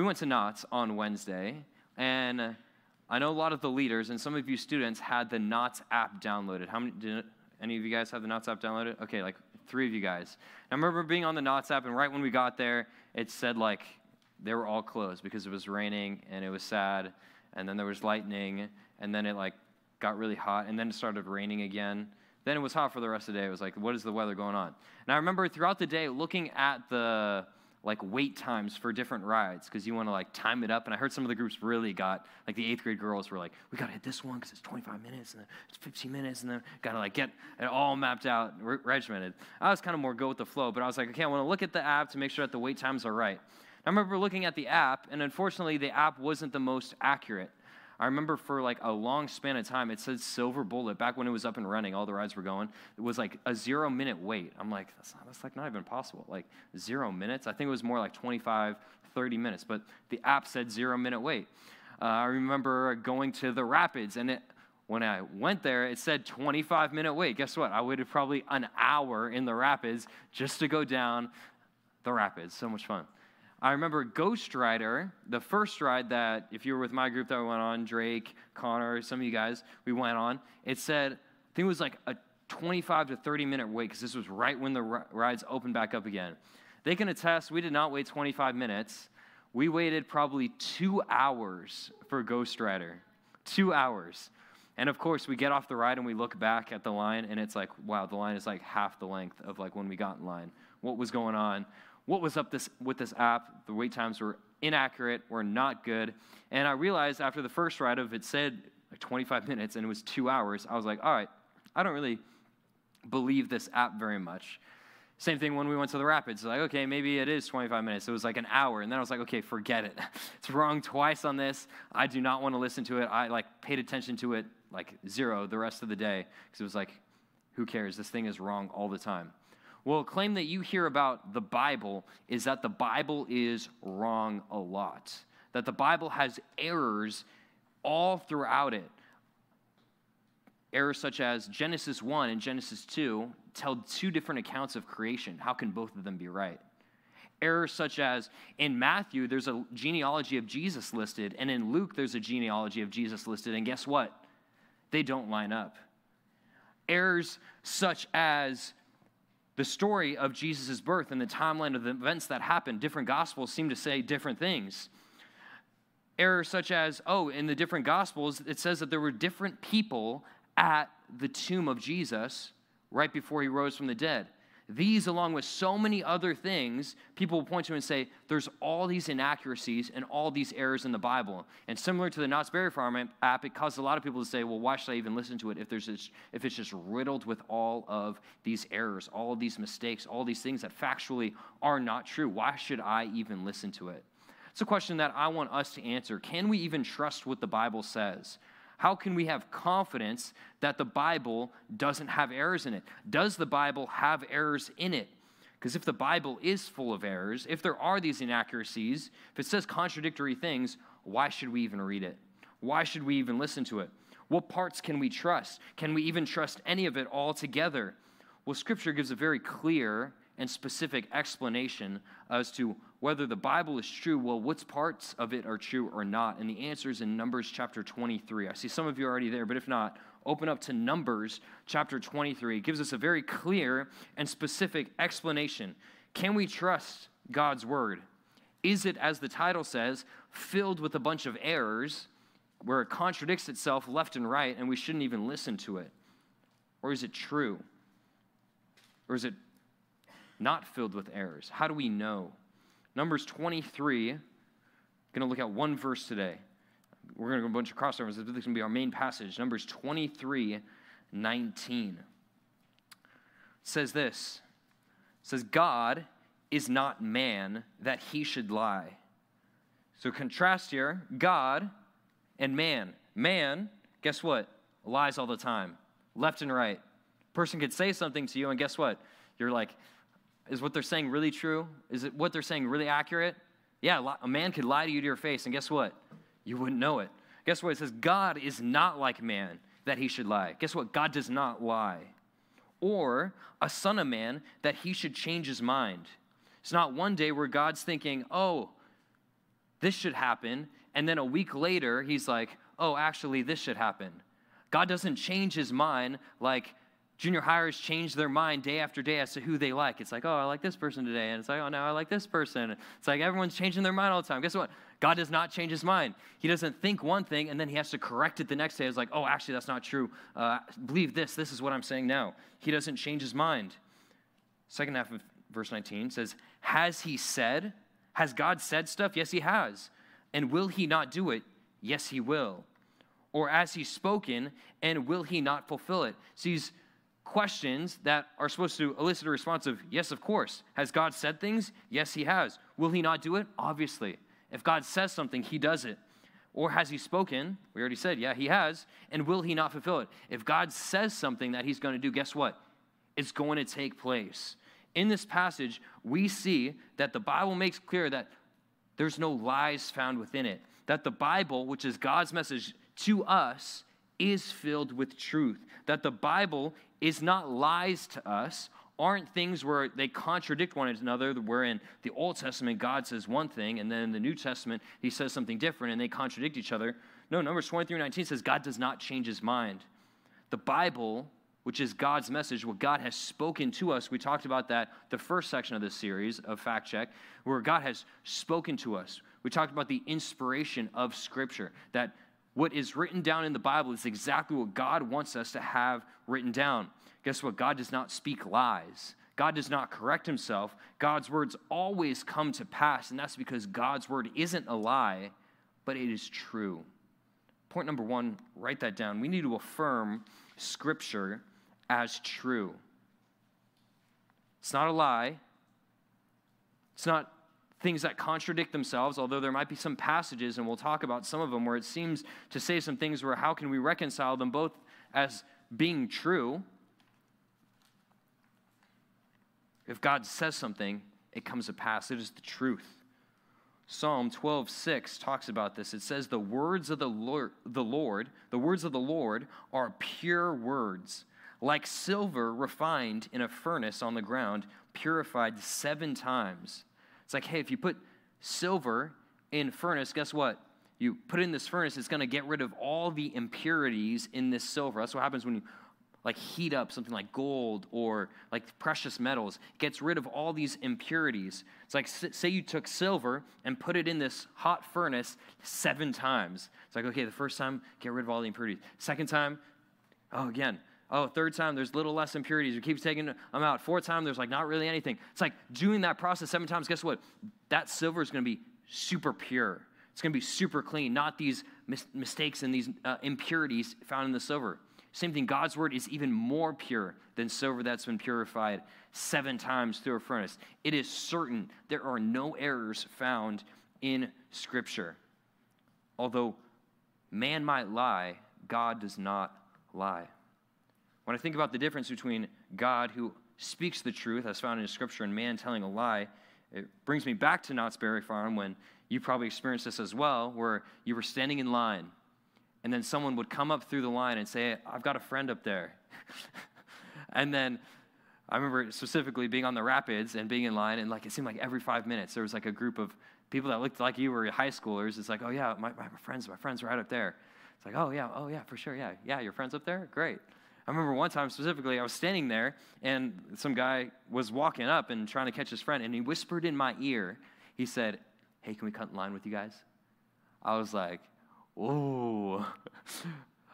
we went to Knott's on Wednesday, and I know a lot of the leaders and some of you students had the Knott's app downloaded. How many? Did any of you guys have the Knott's app downloaded? Okay, like three of you guys. I remember being on the Knott's app, and right when we got there, it said like they were all closed because it was raining and it was sad, and then there was lightning, and then it like got really hot, and then it started raining again. Then it was hot for the rest of the day. It was like, what is the weather going on? And I remember throughout the day looking at the like wait times for different rides because you want to like time it up. And I heard some of the groups really got like the eighth grade girls were like, we got to hit this one because it's 25 minutes and then it's 15 minutes and then got to like get it all mapped out, regimented. I was kind of more go with the flow, but I was like, okay, I want to look at the app to make sure that the wait times are right. I remember looking at the app, and unfortunately, the app wasn't the most accurate. I remember for like a long span of time, it said Silver Bullet back when it was up and running, all the rides were going. It was like a zero minute wait. I'm like, that's, not, that's like not even possible. Like zero minutes? I think it was more like 25, 30 minutes, but the app said zero minute wait. Uh, I remember going to the Rapids, and it, when I went there, it said 25 minute wait. Guess what? I waited probably an hour in the Rapids just to go down the Rapids. So much fun. I remember Ghost Rider, the first ride that, if you were with my group that we went on, Drake, Connor, some of you guys, we went on, it said, I think it was like a 25 to 30 minute wait because this was right when the rides opened back up again. They can attest we did not wait 25 minutes. We waited probably two hours for Ghost Rider. Two hours. And of course, we get off the ride and we look back at the line, and it's like, wow, the line is like half the length of like when we got in line. What was going on? What was up this, with this app. The wait times were inaccurate, were not good. And I realized after the first ride of it said like 25 minutes and it was two hours, I was like, all right, I don't really believe this app very much. Same thing when we went to the rapids. Like, okay, maybe it is 25 minutes. It was like an hour. And then I was like, okay, forget it. it's wrong twice on this. I do not want to listen to it. I like paid attention to it like zero the rest of the day because it was like, who cares? This thing is wrong all the time. Well, a claim that you hear about the Bible is that the Bible is wrong a lot, that the Bible has errors all throughout it. Errors such as Genesis 1 and Genesis 2 tell two different accounts of creation. How can both of them be right? Errors such as in Matthew, there's a genealogy of Jesus listed, and in Luke, there's a genealogy of Jesus listed, and guess what? They don't line up. Errors such as the story of Jesus' birth and the timeline of the events that happened, different gospels seem to say different things. Errors such as, oh, in the different gospels, it says that there were different people at the tomb of Jesus right before he rose from the dead. These, along with so many other things, people will point to and say, there's all these inaccuracies and all these errors in the Bible. And similar to the Knott's Berry Farm app, it caused a lot of people to say, well, why should I even listen to it if, there's this, if it's just riddled with all of these errors, all of these mistakes, all these things that factually are not true? Why should I even listen to it? It's a question that I want us to answer. Can we even trust what the Bible says? How can we have confidence that the Bible doesn't have errors in it? Does the Bible have errors in it? Because if the Bible is full of errors, if there are these inaccuracies, if it says contradictory things, why should we even read it? Why should we even listen to it? What parts can we trust? Can we even trust any of it altogether? Well, Scripture gives a very clear and specific explanation as to whether the Bible is true. Well, what parts of it are true or not? And the answer is in Numbers chapter 23. I see some of you already there, but if not, open up to Numbers chapter 23. It gives us a very clear and specific explanation. Can we trust God's word? Is it, as the title says, filled with a bunch of errors where it contradicts itself left and right and we shouldn't even listen to it? Or is it true? Or is it not filled with errors. How do we know? Numbers 23, going to look at one verse today. We're going to go a bunch of crossovers. This is going to be our main passage. Numbers 23, 19. It says this. It says, God is not man that he should lie. So contrast here, God and man. Man, guess what? Lies all the time, left and right. Person could say something to you, and guess what? You're like, is what they're saying really true? Is it what they're saying really accurate? Yeah, a man could lie to you to your face, and guess what? You wouldn't know it. Guess what? It says, God is not like man that he should lie. Guess what? God does not lie. Or a son of man that he should change his mind. It's not one day where God's thinking, oh, this should happen. And then a week later, he's like, oh, actually, this should happen. God doesn't change his mind like junior highers change their mind day after day as to who they like. It's like, oh, I like this person today. And it's like, oh, now I like this person. It's like everyone's changing their mind all the time. Guess what? God does not change his mind. He doesn't think one thing and then he has to correct it the next day. It's like, oh, actually, that's not true. Uh, believe this. This is what I'm saying now. He doesn't change his mind. Second half of verse 19 says, Has he said? Has God said stuff? Yes, he has. And will he not do it? Yes, he will. Or has he spoken, and will he not fulfill it? So these questions that are supposed to elicit a response of, yes, of course. Has God said things? Yes, he has. Will he not do it? Obviously. If God says something, he does it. Or has he spoken? We already said, yeah, he has. And will he not fulfill it? If God says something that he's going to do, guess what? It's going to take place. In this passage, we see that the Bible makes clear that there's no lies found within it. That the Bible, which is God's message to us, is filled with truth. That the Bible is not lies to us, aren't things where they contradict one another, where in the Old Testament God says one thing, and then in the New Testament he says something different, and they contradict each other. No, Numbers 23 19 says God does not change his mind. The Bible, which is God's message, what God has spoken to us, we talked about that the first section of this series of Fact Check, where God has spoken to us. We talked about the inspiration of Scripture, that what is written down in the Bible is exactly what God wants us to have written down. Guess what? God does not speak lies. God does not correct himself. God's words always come to pass, and that's because God's word isn't a lie, but it is true. Point number one, write that down. We need to affirm Scripture as true. It's not a lie. It's not things that contradict themselves, although there might be some passages, and we'll talk about some of them, where it seems to say some things where how can we reconcile them both as being true? If God says something, it comes to pass. It is the truth. Psalm 12:6 talks about this. It says, "The words of the Lord, the Lord, the words of the Lord are pure words, like silver refined in a furnace on the ground, purified seven times." It's like, hey, if you put silver in furnace, guess what? You put it in this furnace, it's going to get rid of all the impurities in this silver. That's what happens when you like heat up something like gold or like precious metals. It gets rid of all these impurities. It's like say you took silver and put it in this hot furnace seven times. It's like okay, the first time get rid of all the impurities. Second time, oh again, Oh, third time, there's little less impurities. You keeps taking them out. Fourth time, there's like not really anything. It's like doing that process seven times. Guess what? That silver is going to be super pure. It's going to be super clean, not these mis- mistakes and these uh, impurities found in the silver. Same thing, God's word is even more pure than silver that's been purified seven times through a furnace. It is certain there are no errors found in Scripture. Although man might lie, God does not lie. When I think about the difference between God, who speaks the truth as found in Scripture, and man telling a lie, it brings me back to Knott's Berry Farm when you probably experienced this as well, where you were standing in line, and then someone would come up through the line and say, I've got a friend up there. and then I remember specifically being on the rapids and being in line, and like it seemed like every five minutes there was like a group of people that looked like you were high schoolers. It's like, oh yeah, my, my friends, my friends right up there. It's like, oh yeah, oh yeah, for sure, yeah, yeah, your friends up there, great. I remember one time specifically, I was standing there and some guy was walking up and trying to catch his friend, and he whispered in my ear, he said, Hey, can we cut in line with you guys? I was like, Whoa.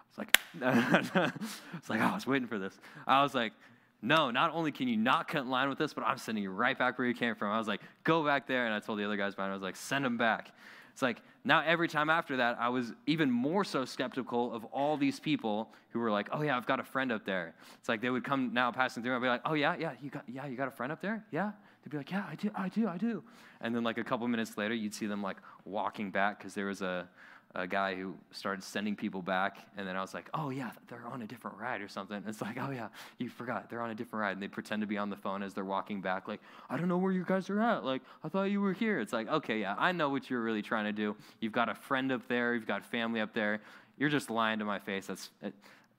It's like, it's like, oh, I was waiting for this. I was like, no, not only can you not cut in line with us, but I'm sending you right back where you came from. I was like, go back there. And I told the other guys behind, I was like, send them back. It's like now every time after that, I was even more so skeptical of all these people who were like, "Oh yeah, I've got a friend up there." It's like they would come now passing through and I'd be like, "Oh yeah, yeah, you got yeah, you got a friend up there? Yeah." They'd be like, "Yeah, I do, I do, I do." And then like a couple minutes later, you'd see them like walking back because there was a a guy who started sending people back, and then I was like, "Oh yeah, they're on a different ride or something." It's like, "Oh yeah, you forgot they're on a different ride," and they pretend to be on the phone as they're walking back, like, "I don't know where you guys are at. Like, I thought you were here." It's like, "Okay, yeah, I know what you're really trying to do. You've got a friend up there, you've got family up there. You're just lying to my face. That's, it,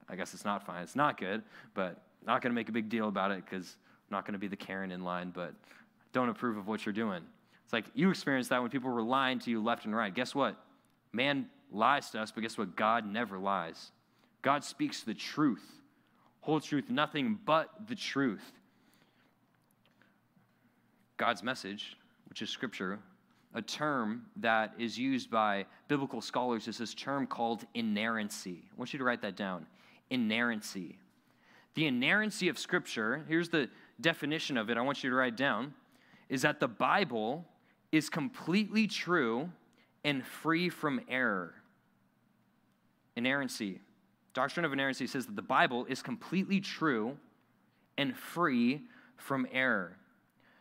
I guess it's not fine. It's not good, but not going to make a big deal about it because I'm not going to be the Karen in line, but don't approve of what you're doing." It's like you experienced that when people were lying to you left and right. Guess what? Man lies to us, but guess what? God never lies. God speaks the truth, whole truth, nothing but the truth. God's message, which is Scripture, a term that is used by biblical scholars is this term called inerrancy. I want you to write that down. Inerrancy. The inerrancy of Scripture, here's the definition of it, I want you to write down, is that the Bible is completely true and free from error. Inerrancy. Doctrine of inerrancy says that the Bible is completely true and free from error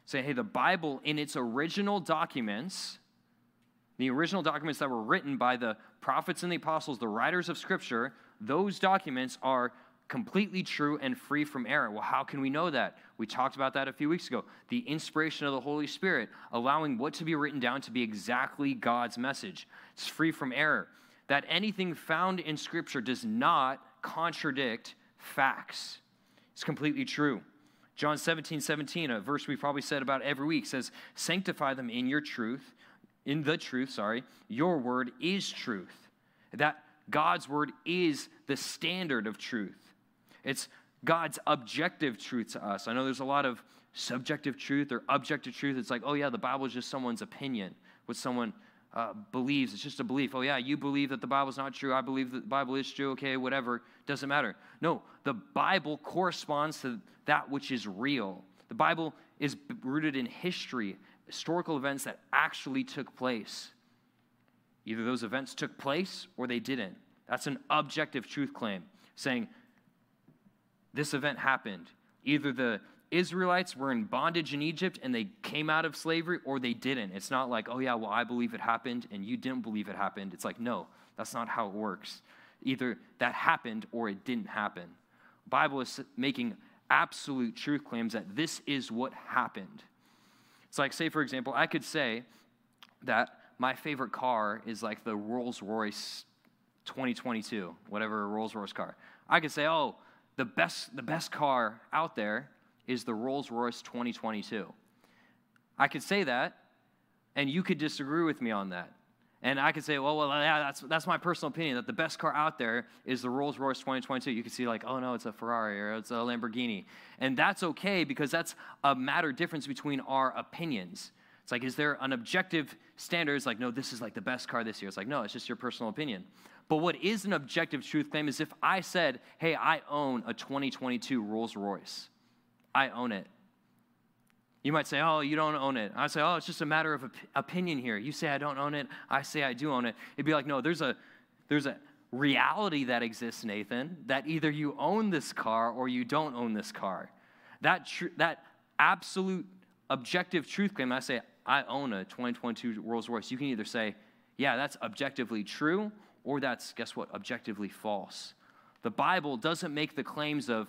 say, hey, the Bible in its original documents, the original documents that were written by the prophets and the apostles, the writers of Scripture, those documents are completely true and free from error. Well, how can we know that? We talked about that a few weeks ago. The inspiration of the Holy Spirit, allowing what to be written down to be exactly God's message. It's free from error. That anything found in Scripture does not contradict facts. It's completely true. John 17, 17, a verse we've probably said about every week, says, Sanctify them in your truth, in the truth, sorry. Your word is truth. That God's word is the standard of truth. It's God's objective truth to us. I know there's a lot of subjective truth or objective truth. It's like, oh, yeah, the Bible is just someone's opinion, what someone uh, believes. It's just a belief. Oh, yeah, you believe that the Bible's not true. I believe that the Bible is true. Okay, whatever. Doesn't matter. No, the Bible corresponds to that which is real. The Bible is rooted in history, historical events that actually took place. Either those events took place or they didn't. That's an objective truth claim, saying this event happened. Either the Israelites were in bondage in Egypt and they came out of slavery or they didn't. It's not like, oh, yeah, well, I believe it happened and you didn't believe it happened. It's like, no, that's not how it works. Either that happened or it didn't happen. Bible is making absolute truth claims that this is what happened. It's like, say, for example, I could say that my favorite car is like the Rolls Royce 2022, whatever Rolls Royce car. I could say, oh, the best, the best car out there is the Rolls Royce 2022. I could say that, and you could disagree with me on that. And I could say, well, well, yeah, that's, that's my personal opinion, that the best car out there is the Rolls Royce 2022. You could see, like, oh, no, it's a Ferrari or it's a Lamborghini. And that's okay because that's a matter difference between our opinions. It's like, is there an objective standard? It's like, no, this is like the best car this year. It's like, no, it's just your personal opinion. But what is an objective truth claim is if I said, hey, I own a 2022 Rolls Royce, I own it. You might say, oh, you don't own it. I say, oh, it's just a matter of op- opinion here. You say I don't own it. I say I do own it. It'd be like, no, there's a, there's a reality that exists, Nathan, that either you own this car or you don't own this car. That, tr- that absolute objective truth claim, I say, I own a 2022 Rolls Royce. You can either say, yeah, that's objectively true, or that's, guess what, objectively false. The Bible doesn't make the claims of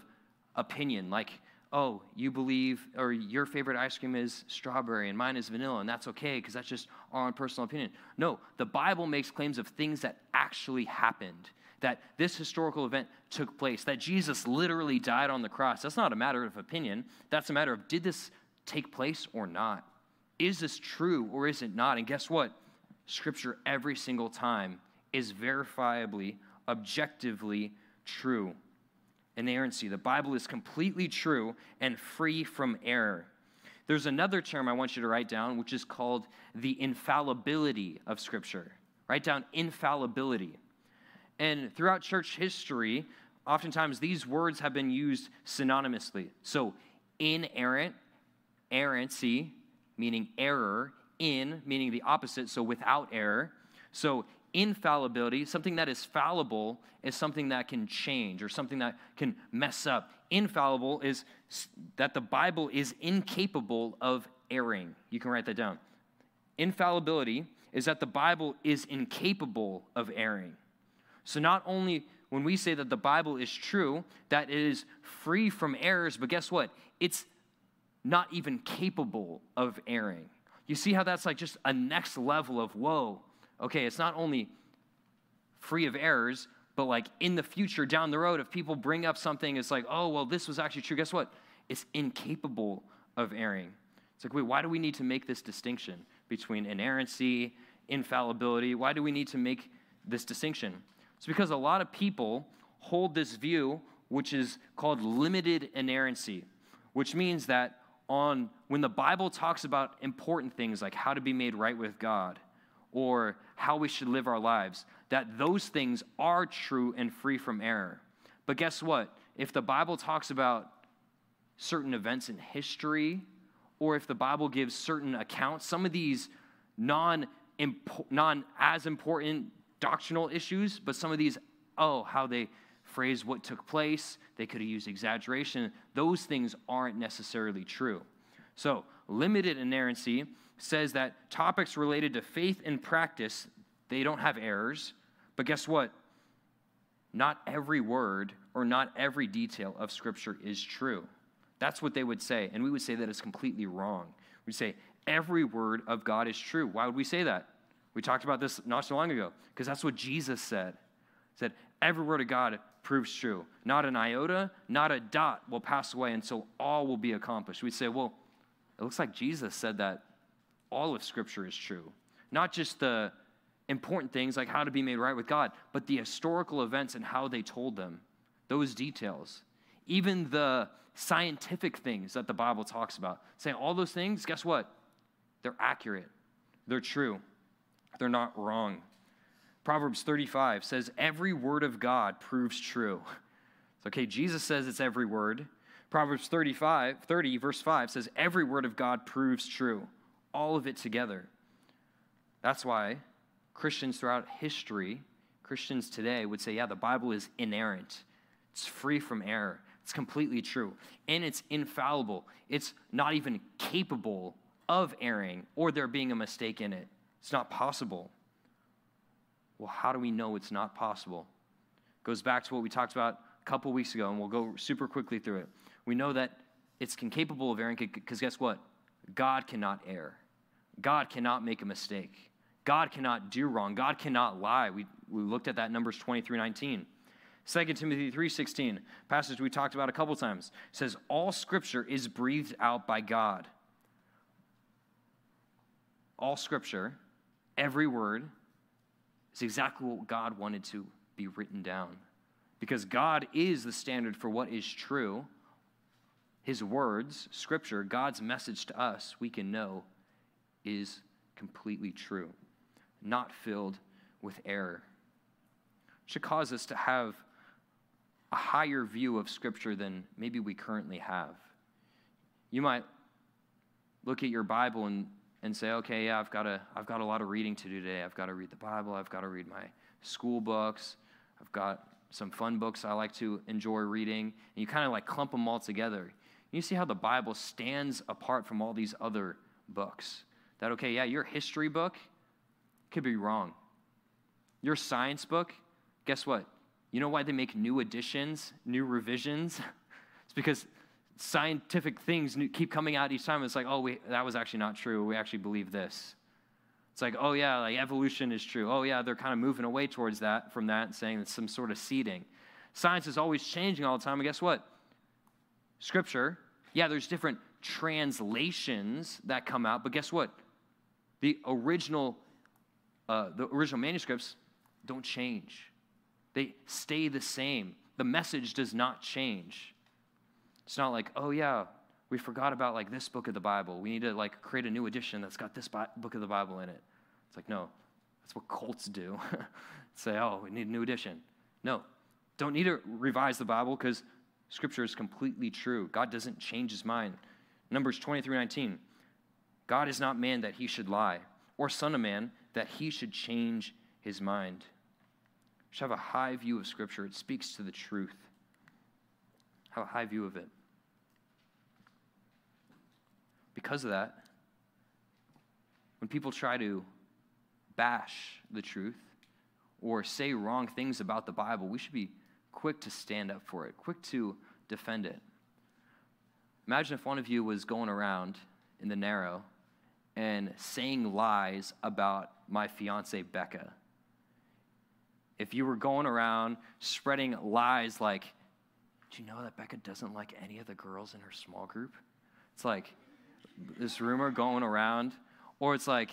opinion, like, oh, you believe, or your favorite ice cream is strawberry and mine is vanilla, and that's okay because that's just our own personal opinion. No, the Bible makes claims of things that actually happened, that this historical event took place, that Jesus literally died on the cross. That's not a matter of opinion, that's a matter of did this take place or not? Is this true or is it not? And guess what? Scripture every single time is verifiably, objectively true inerrancy. The Bible is completely true and free from error. There's another term I want you to write down, which is called the infallibility of Scripture. Write down infallibility. And throughout church history, oftentimes these words have been used synonymously. So, inerrant, errancy, meaning error, in, meaning the opposite, so without error. So, infallibility, something that is fallible, is something that can change or something that can mess up. Infallible is that the Bible is incapable of erring. You can write that down. Infallibility is that the Bible is incapable of erring. So, not only when we say that the Bible is true, that it is free from errors, but guess what? It's not even capable of erring. You see how that's like just a next level of whoa, okay, it's not only free of errors, but like in the future, down the road, if people bring up something, it's like, oh, well, this was actually true. Guess what? It's incapable of erring. It's like, wait, why do we need to make this distinction? between inerrancy, infallibility. Why do we need to make this distinction? It's because a lot of people hold this view, which is called limited inerrancy, which means that on when the Bible talks about important things like how to be made right with God or how we should live our lives, that those things are true and free from error. But guess what? If the Bible talks about certain events in history, or if the Bible gives certain accounts, some of these non, non as important doctrinal issues, but some of these, oh, how they phrase what took place, they could have used exaggeration, those things aren't necessarily true. So, limited inerrancy says that topics related to faith and practice, they don't have errors. But guess what? Not every word or not every detail of Scripture is true. That's what they would say. And we would say that is completely wrong. We'd say every word of God is true. Why would we say that? We talked about this not so long ago because that's what Jesus said. He said, Every word of God proves true. Not an iota, not a dot will pass away until all will be accomplished. We'd say, Well, it looks like Jesus said that all of Scripture is true. Not just the important things like how to be made right with God, but the historical events and how they told them, those details. Even the scientific things that the Bible talks about. Saying all those things, guess what? They're accurate, they're true, they're not wrong. Proverbs 35 says, Every word of God proves true. It's okay, Jesus says it's every word. Proverbs 35, 30, verse 5 says, Every word of God proves true, all of it together. That's why Christians throughout history, Christians today would say, Yeah, the Bible is inerrant, it's free from error. It's completely true. And it's infallible. It's not even capable of erring or there being a mistake in it. It's not possible. Well, how do we know it's not possible? Goes back to what we talked about a couple weeks ago, and we'll go super quickly through it. We know that it's incapable of erring because guess what? God cannot err. God cannot make a mistake. God cannot do wrong. God cannot lie. We, we looked at that Numbers 23 19. 2 Timothy 3:16, passage we talked about a couple times, says all scripture is breathed out by God. All scripture, every word is exactly what God wanted to be written down. Because God is the standard for what is true. His words, scripture, God's message to us, we can know is completely true, not filled with error. Should cause us to have a higher view of Scripture than maybe we currently have. You might look at your Bible and, and say, okay, yeah, I've got, a, I've got a lot of reading to do today. I've got to read the Bible, I've got to read my school books, I've got some fun books I like to enjoy reading. And you kind of like clump them all together. You see how the Bible stands apart from all these other books. That, okay, yeah, your history book could be wrong. Your science book, guess what? You know why they make new editions, new revisions? It's because scientific things keep coming out each time. It's like, oh, we, that was actually not true. We actually believe this. It's like, oh, yeah, like evolution is true. Oh, yeah, they're kind of moving away towards that from that and saying it's some sort of seeding. Science is always changing all the time. And guess what? Scripture, yeah, there's different translations that come out, but guess what? The original, uh, the original manuscripts don't change. They stay the same. The message does not change. It's not like, oh yeah, we forgot about like this book of the Bible. We need to like create a new edition that's got this book of the Bible in it. It's like, no, that's what cults do. Say, oh, we need a new edition. No, don't need to revise the Bible because Scripture is completely true. God doesn't change his mind. Numbers 23 19. God is not man that he should lie, or son of man that he should change his mind should have a high view of Scripture. It speaks to the truth. Have a high view of it. Because of that, when people try to bash the truth or say wrong things about the Bible, we should be quick to stand up for it, quick to defend it. Imagine if one of you was going around in the narrow and saying lies about my fiance Becca if you were going around spreading lies like, do you know that Becca doesn't like any of the girls in her small group? It's like this rumor going around. Or it's like,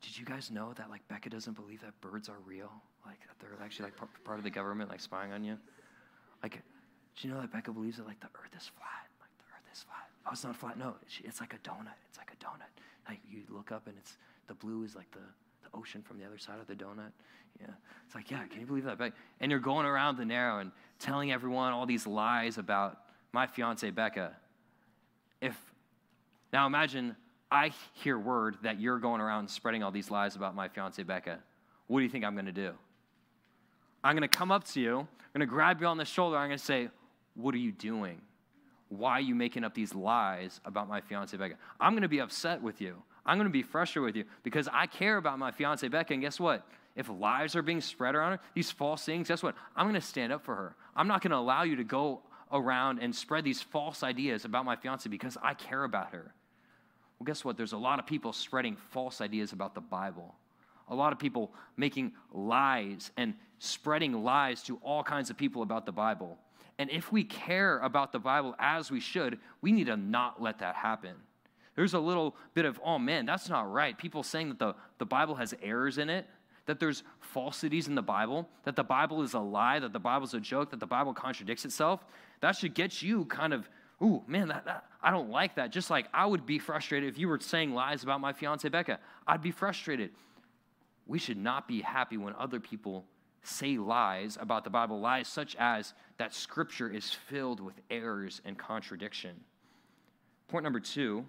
did you guys know that like Becca doesn't believe that birds are real? Like that they're actually like part, of the government, like spying on you? Like, do you know that Becca believes that like the earth is flat? Like the earth is flat. Oh, it's not flat. No, it's like a donut. It's like a donut. Like you look up and it's the blue is like the, the ocean from the other side of the donut. Yeah. It's like, yeah, can you believe that? And you're going around the narrow and telling everyone all these lies about my fiance Becca. If now imagine I hear word that you're going around spreading all these lies about my fiance Becca. What do you think I'm going to do? I'm going to come up to you, I'm going to grab you on the shoulder, I'm going to say, What are you doing? Why are you making up these lies about my fiance Becca? I'm going to be upset with you. I'm going to be frustrated with you because I care about my fiance Becca. And guess what? If lies are being spread around her, these false things, guess what? I'm going to stand up for her. I'm not going to allow you to go around and spread these false ideas about my fiance because I care about her. Well, guess what? There's a lot of people spreading false ideas about the Bible. A lot of people making lies and spreading lies to all kinds of people about the Bible. And if we care about the Bible as we should, we need to not let that happen. There's a little bit of, oh man, that's not right. People saying that the, the Bible has errors in it, that there's falsities in the Bible, that the Bible is a lie, that the Bible's a joke, that the Bible contradicts itself. That should get you kind of, ooh, man, that, that, I don't like that. Just like I would be frustrated if you were saying lies about my fiance Becca. I'd be frustrated. We should not be happy when other people say lies about the Bible, lies such as that Scripture is filled with errors and contradiction. Point number two,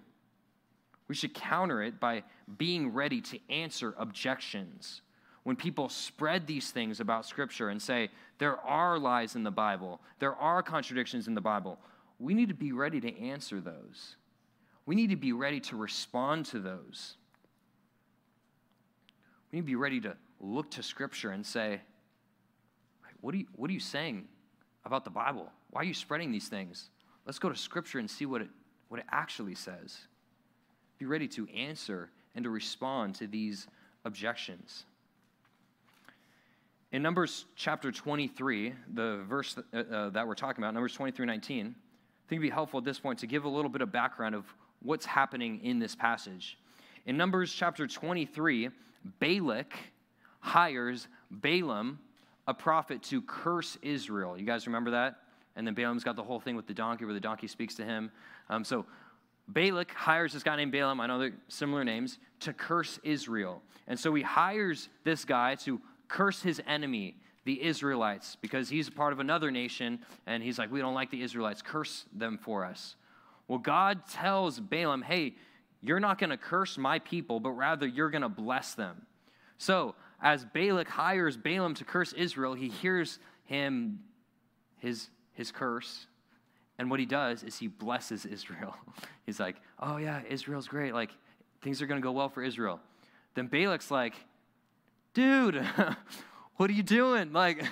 we should counter it by being ready to answer objections. When people spread these things about Scripture and say, there are lies in the Bible, there are contradictions in the Bible, we need to be ready to answer those. We need to be ready to respond to those. We need to be ready to look to Scripture and say, what are you, what are you saying about the Bible? Why are you spreading these things? Let's go to Scripture and see what it, what it actually says. Be ready to answer and to respond to these objections. In Numbers chapter 23, the verse uh, uh that we're talking about, Numbers 23 19, I think it'd be helpful at this point to give a little bit of background of what's happening in this passage. In Numbers chapter 23, Balak hires Balaam a prophet to curse Israel. You guys remember that? And then Balaam's got the whole thing with the donkey where the donkey speaks to him. Um, so Balak hires this guy named Balaam, I know they're similar names, to curse Israel. And so he hires this guy to curse his enemy, the Israelites, because he's a part of another nation, and he's like, We don't like the Israelites, curse them for us. Well, God tells Balaam, Hey, you're not going to curse my people, but rather you're going to bless them. So as Balak hires Balaam to curse Israel, he hears him, his, his curse. And what he does is he blesses Israel. He's like, oh, yeah, Israel's great. Like, things are going to go well for Israel. Then Balak's like, dude, what are you doing? Like,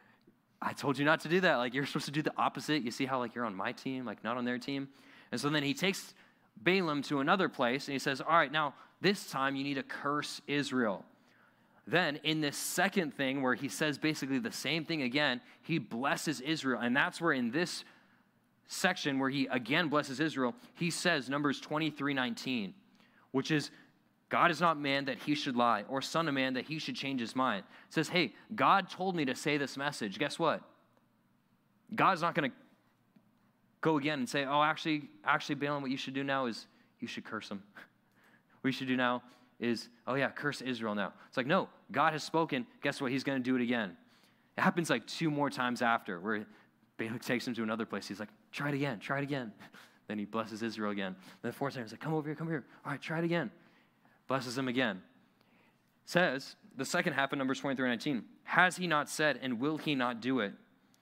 I told you not to do that. Like, you're supposed to do the opposite. You see how, like, you're on my team, like, not on their team? And so then he takes Balaam to another place and he says, all right, now this time you need to curse Israel. Then, in this second thing where he says basically the same thing again, he blesses Israel. And that's where in this section where he again blesses Israel, he says, Numbers 23 19, which is, God is not man that he should lie, or son of man that he should change his mind. It says, hey, God told me to say this message. Guess what? God's not going to go again and say, oh, actually, actually, Balaam, what you should do now is you should curse him. what you should do now is, oh yeah, curse Israel now. It's like, no, God has spoken. Guess what? He's going to do it again. It happens like two more times after where Balak takes him to another place. He's like, try it again, try it again. Then he blesses Israel again. Then the fourth time, he's like, come over here, come here. All right, try it again. Blesses him again. Says, the second half of Numbers 23 19, has he not said and will he not do it?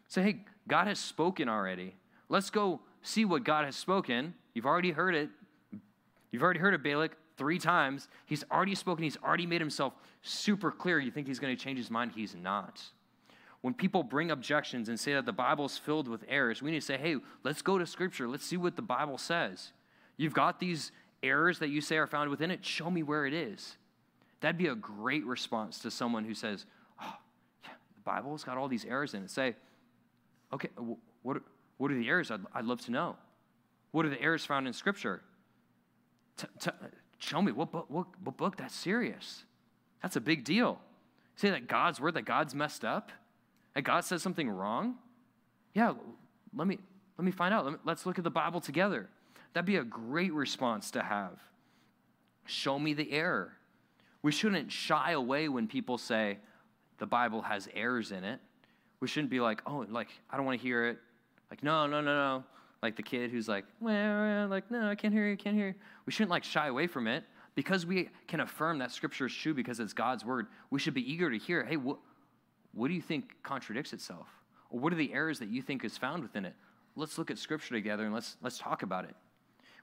Say, hey, God has spoken already. Let's go see what God has spoken. You've already heard it. You've already heard of Balak three times. He's already spoken, he's already made himself super clear. You think he's going to change his mind? He's not. When people bring objections and say that the Bible is filled with errors, we need to say, hey, let's go to Scripture. Let's see what the Bible says. You've got these errors that you say are found within it. Show me where it is. That'd be a great response to someone who says, oh, yeah, the Bible's got all these errors in it. Say, okay, what, what are the errors? I'd, I'd love to know. What are the errors found in Scripture? T- t- Show me what book, what, what book that's serious. That's a big deal. Say that God's word, that God's messed up, that God says something wrong. Yeah, let me let me find out. Let me, let's look at the Bible together. That'd be a great response to have. Show me the error. We shouldn't shy away when people say the Bible has errors in it. We shouldn't be like, oh, like I don't want to hear it. Like, no, no, no, no. Like the kid who's like, well, like, no, I can't hear you, can't hear you. We shouldn't like shy away from it because we can affirm that Scripture is true because it's God's word. We should be eager to hear, hey, what, what do you think contradicts itself? Or what are the errors that you think is found within it? Let's look at Scripture together and let's let's talk about it.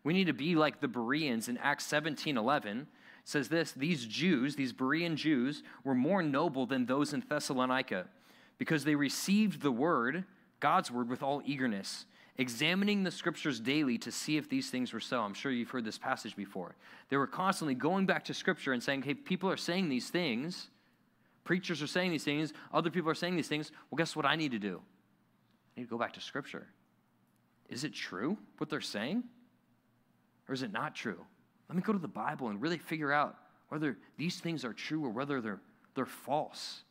We need to be like the Bereans in Acts 17 11 says this These Jews, these Berean Jews, were more noble than those in Thessalonica because they received the word, God's word, with all eagerness, examining the scriptures daily to see if these things were so. I'm sure you've heard this passage before. They were constantly going back to scripture and saying, hey, people are saying these things. Preachers are saying these things. Other people are saying these things. Well, guess what I need to do? I need to go back to scripture. Is it true what they're saying? Or is it not true? Let me go to the Bible and really figure out whether these things are true or whether they're, they're false.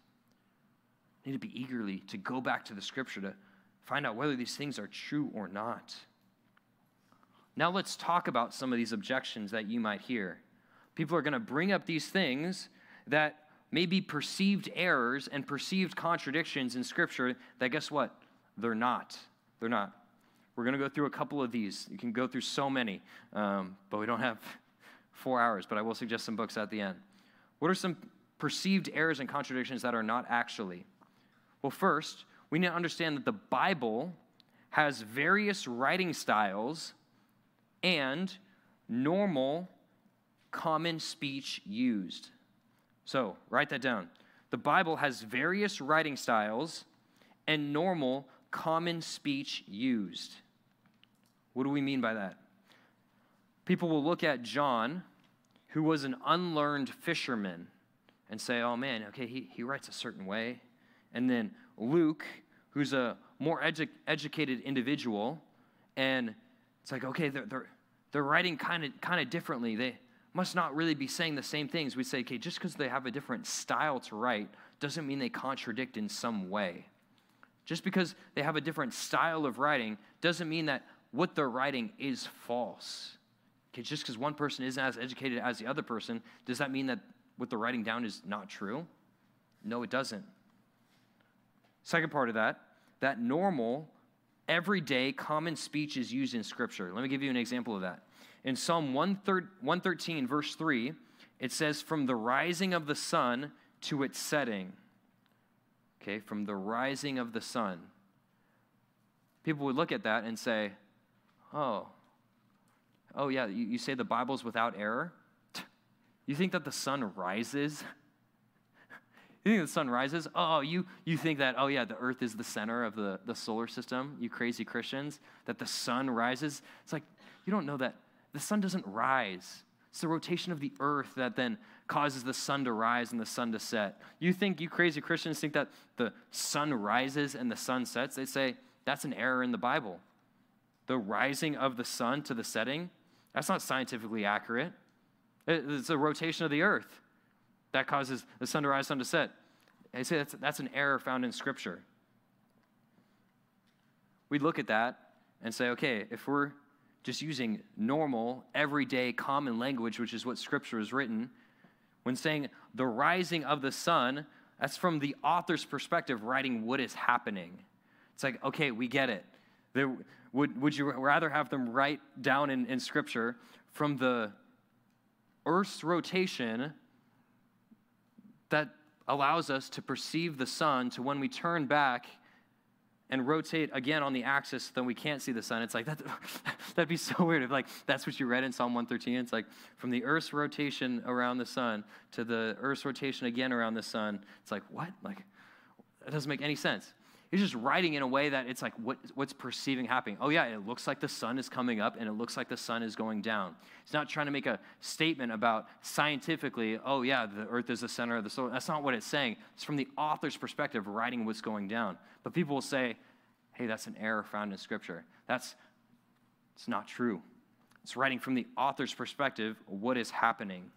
I need to be eagerly to go back to the scripture to find out whether these things are true or not. Now let's talk about some of these objections that you might hear. People are going to bring up these things that may be perceived errors and perceived contradictions in scripture that guess what? They're not. They're not. We're going to go through a couple of these. You can go through so many, um, but we don't have four hours, but I will suggest some books at the end. What are some perceived errors and contradictions that are not actually? Well, first, we need to understand that the Bible has various writing styles and normal common speech used. So, write that down. The Bible has various writing styles and normal common speech used. What do we mean by that? People will look at John, who was an unlearned fisherman, and say, oh man, okay, he, he writes a certain way. And then Luke, who's a more edu- educated individual, and it's like, okay, they're, they're, they're writing kind of kind of differently. They must not really be saying the same things. We say, okay, just because they have a different style to write doesn't mean they contradict in some way. Just because they have a different style of writing doesn't mean that what they're writing is false. Okay, just because one person isn't as educated as the other person, does that mean that what they're writing down is not true? No, it doesn't. Second part of that, that normal, everyday, common speech is used in Scripture. Let me give you an example of that. In Psalm 113, verse 3, it says, From the rising of the sun to its setting. Okay, from the rising of the sun. People would look at that and say, Oh, oh yeah, you, you say the Bible's without error? You think that the sun rises? You think the sun rises? Oh, you, you think that, oh yeah, the earth is the center of the, the solar system, you crazy Christians, that the sun rises? It's like, you don't know that the sun doesn't rise. It's the rotation of the earth that then causes the sun to rise and the sun to set. You think, you crazy Christians think that the sun rises and the sun sets? They say, that's an error in the Bible the rising of the sun to the setting, that's not scientifically accurate. It's a rotation of the earth that causes the sun to rise, sun to set. I say that's, that's an error found in Scripture. We look at that and say, okay, if we're just using normal, everyday, common language, which is what Scripture is written, when saying the rising of the sun, that's from the author's perspective, writing what is happening. It's like, okay, we get it. There, would, would you rather have them write down in, in Scripture from the Earth's rotation that allows us to perceive the sun to when we turn back and rotate again on the axis, then we can't see the sun. It's like, that, that'd be so weird if, like, that's what you read in Psalm 113. It's like, from the Earth's rotation around the sun to the Earth's rotation again around the sun. It's like, what? Like, that doesn't make any sense. He's just writing in a way that it's like what, what's perceiving happening. Oh, yeah, it looks like the sun is coming up and it looks like the sun is going down. He's not trying to make a statement about scientifically, oh, yeah, the earth is the center of the solar. That's not what it's saying. It's from the author's perspective, writing what's going down. But people will say, hey, that's an error found in Scripture. That's it's not true. It's writing from the author's perspective what is happening.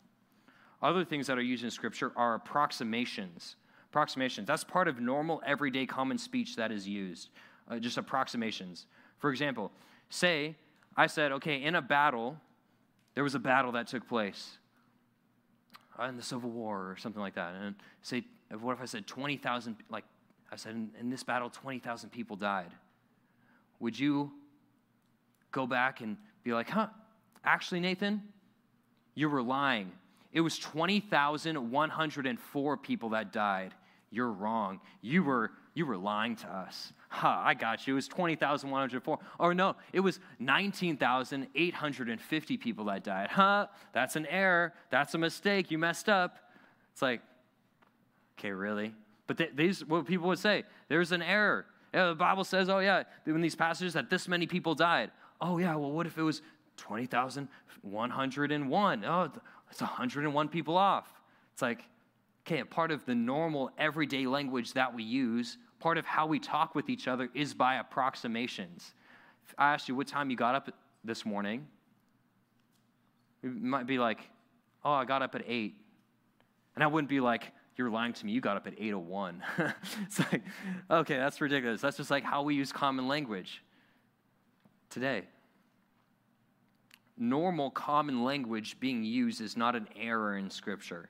Other things that are used in Scripture are approximations. Approximations. That's part of normal, everyday, common speech that is used. Uh, just approximations. For example, say I said, okay, in a battle, there was a battle that took place uh, in the Civil War or something like that. And say, what if I said 20,000, like I said, in, in this battle, 20,000 people died. Would you go back and be like, huh, actually, Nathan, you were lying. It was 20,104 people that died. You're wrong. You were, you were lying to us. Ha, I got you. It was 20,104. Or no, it was 19,850 people that died. Huh, that's an error. That's a mistake. You messed up. It's like, okay, really? But th- these, what people would say, there's an error. Yeah, the Bible says, oh, yeah, in these passages that this many people died. Oh, yeah, well, what if it was 20,101? Oh, it's 101 people off. It's like, okay, a part of the normal everyday language that we use, part of how we talk with each other is by approximations. If I asked you what time you got up this morning, you might be like, oh, I got up at 8. And I wouldn't be like, you're lying to me. You got up at 801. it's like, okay, that's ridiculous. That's just like how we use common language today. Normal common language being used is not an error in Scripture.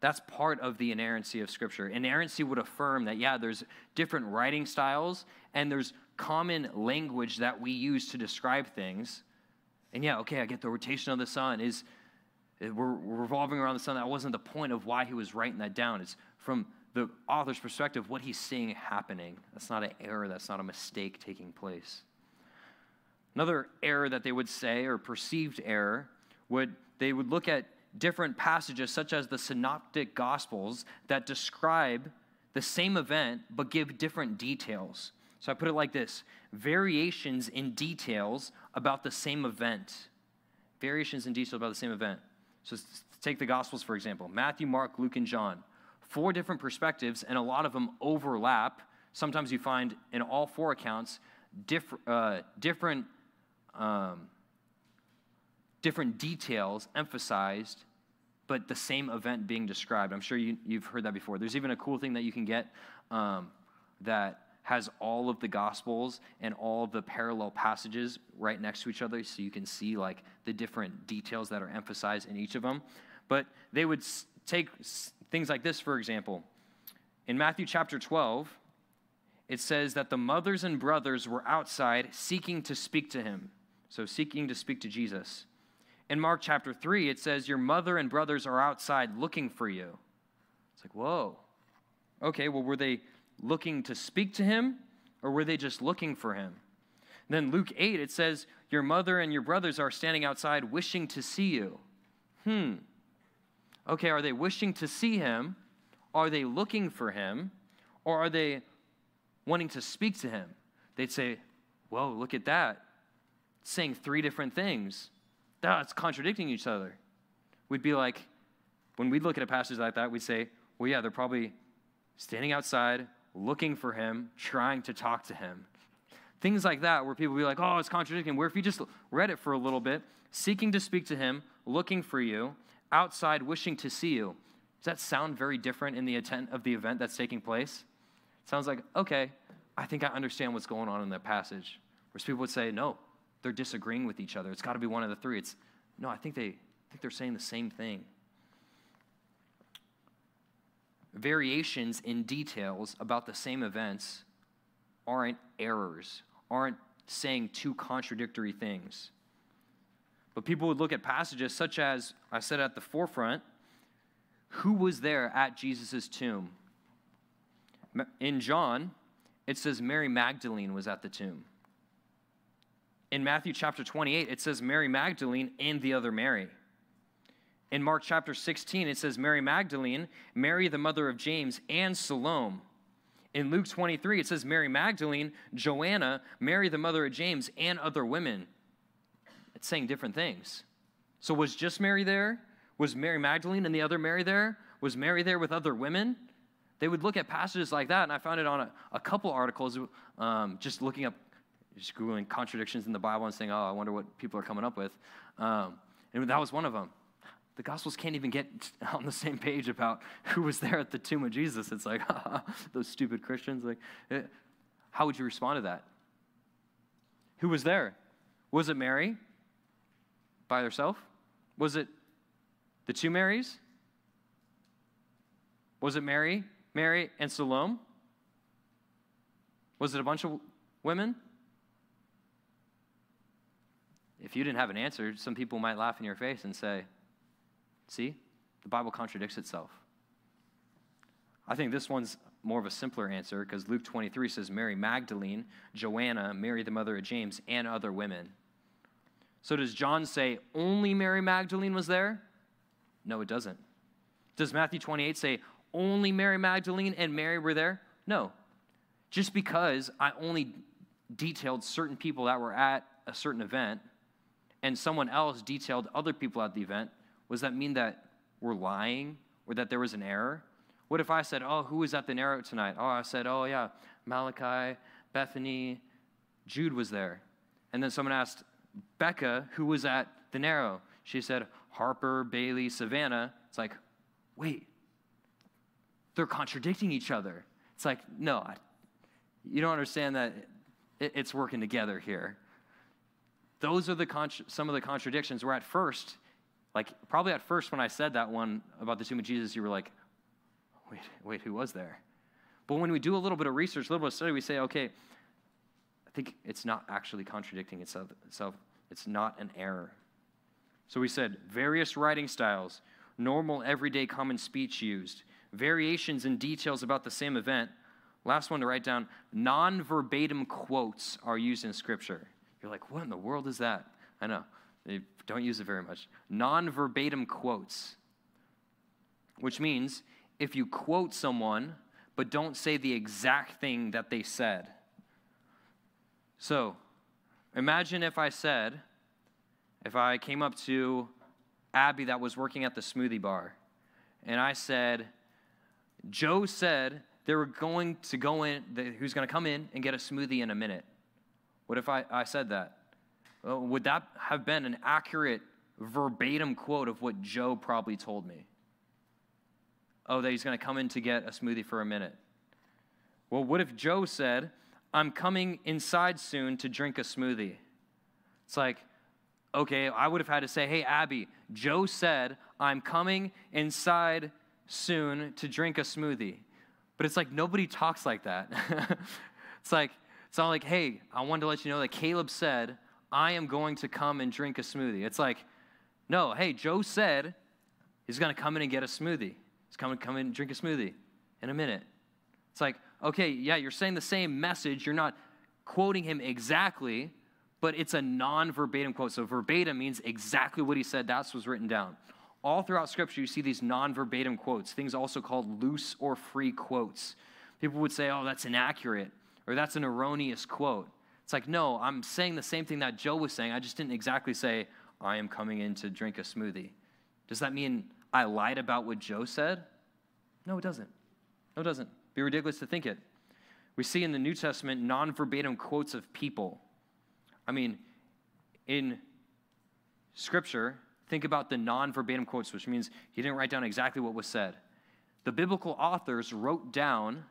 That's part of the inerrancy of Scripture. Inerrancy would affirm that, yeah, there's different writing styles and there's common language that we use to describe things. And yeah, okay, I get the rotation of the sun is eh, we're revolving around the sun. That wasn't the point of why he was writing that down. It's from the author's perspective, what he's seeing happening. That's not an error, that's not a mistake taking place. Another error that they would say, or perceived error, would they would look at different passages, such as the synoptic gospels, that describe the same event but give different details. So I put it like this variations in details about the same event. Variations in details about the same event. So take the Gospels, for example Matthew, Mark, Luke, and John. Four different perspectives, and a lot of them overlap. Sometimes you find in all four accounts diff- uh, different, um, different details emphasized, but the same event being described. I'm sure you, have heard that before. There's even a cool thing that you can get um, that has all of the gospels and all the parallel passages right next to each other so you can see like the different details that are emphasized in each of them but they would take things like this for example in matthew chapter 12 it says that the mothers and brothers were outside seeking to speak to him so seeking to speak to jesus in mark chapter 3 it says your mother and brothers are outside looking for you it's like whoa okay well were they looking to speak to him, or were they just looking for him? Then Luke 8, it says, Your mother and your brothers are standing outside wishing to see you. Hmm. Okay, are they wishing to see him? Are they looking for him? Or are they wanting to speak to him? They'd say, Whoa, look at that. Saying three different things. That's contradicting each other. We'd be like, when we look at a passage like that, we'd say, Well, yeah, they're probably standing outside looking for him, trying to talk to him. Things like that, where people be like, oh, it's contradicting. Where if you just read it for a little bit, seeking to speak to him, looking for you, outside wishing to see you. Does that sound very different in the intent of the event that's taking place? It sounds like, okay, I think I understand what's going on in that passage. Whereas people would say, no, they're disagreeing with each other. It's got to be one of the three. It's no, I think they I think they're saying the same thing variations in details about the same events aren't errors, aren't saying two contradictory things. But people would look at passages such as, I said at the forefront, who was there at Jesus' tomb? In John, it says Mary Magdalene was at the tomb. In Matthew chapter 28, it says Mary Magdalene and the other Mary. In Mark chapter 16, it says Mary Magdalene, Mary the mother of James, and Salome. In Luke 23, it says Mary Magdalene, Joanna, Mary the mother of James, and other women. It's saying different things. So was just Mary there? Was Mary Magdalene and the other Mary there? Was Mary there with other women? They would look at passages like that, and I found it on a, a couple articles, um, just looking up just Googling contradictions in the Bible and saying, oh, I wonder what people are coming up with. Um, and that was one of them. The Gospels can't even get on the same page about who was there at the tomb of Jesus. It's like, those stupid Christians. Like, eh, how would you respond to that? Who was there? Was it Mary by herself? Was it the two Marys? Was it Mary, Mary, and Salome? Was it a bunch of women? If you didn't have an answer, some people might laugh in your face and say, See, the Bible contradicts itself. I think this one's more of a simpler answer because Luke 23 says Mary Magdalene, Joanna, Mary the mother of James, and other women. So does John say only Mary Magdalene was there? No, it doesn't. Does Matthew 28 say only Mary Magdalene and Mary were there? No. Just because I only detailed certain people that were at a certain event and someone else detailed other people at the event, does that mean that we're lying or that there was an error? What if I said, Oh, who was at the narrow tonight? Oh, I said, Oh, yeah, Malachi, Bethany, Jude was there. And then someone asked Becca, who was at the narrow? She said, Harper, Bailey, Savannah. It's like, wait, they're contradicting each other. It's like, no, you don't understand that it's working together here those are the some of the contradictions where at first, like probably at first when I said that one about the tomb of Jesus, you were like, wait, wait, who was there? But when we do a little bit of research, a little bit of study, we say, okay, I think it's not actually contradicting itself. itself. It's not an error. So we said various writing styles, normal, everyday, common speech used, variations in details about the same event. Last one to write down non verbatim quotes are used in Scripture. You're like, what in the world is that? I know. They don't use it very much. Non verbatim quotes, which means if you quote someone but don't say the exact thing that they said. So, imagine if I said, if I came up to Abby that was working at the smoothie bar, and I said, Joe said they were going to go in, who's going to come in and get a smoothie in a minute. What if I, I said that? Well, would that have been an accurate, verbatim quote of what Joe probably told me? Oh, that he's going to come in to get a smoothie for a minute. Well, what if Joe said, I'm coming inside soon to drink a smoothie? It's like, okay, I would have had to say, hey, Abby, Joe said, I'm coming inside soon to drink a smoothie. But it's like nobody talks like that. it's like, it's not like, hey, I wanted to let you know that Caleb said, I am going to come and drink a smoothie. It's like, no, hey, Joe said he's going to come in and get a smoothie. He's coming to come in and drink a smoothie in a minute. It's like, okay, yeah, you're saying the same message. You're not quoting him exactly, but it's a non verbatim quote. So verbatim means exactly what he said. That's what's written down. All throughout Scripture, you see these non verbatim quotes, things also called loose or free quotes. People would say, oh, that's inaccurate or that's an erroneous quote. It's like, no, I'm saying the same thing that Joe was saying. I just didn't exactly say, I am coming in to drink a smoothie. Does that mean I lied about what Joe said? No, it doesn't. No, it doesn't. It'd be ridiculous to think it. We see in the New Testament non verbatim quotes of people. I mean, in Scripture, think about the non verbatim quotes, which means he didn't write down exactly what was said. The biblical authors wrote down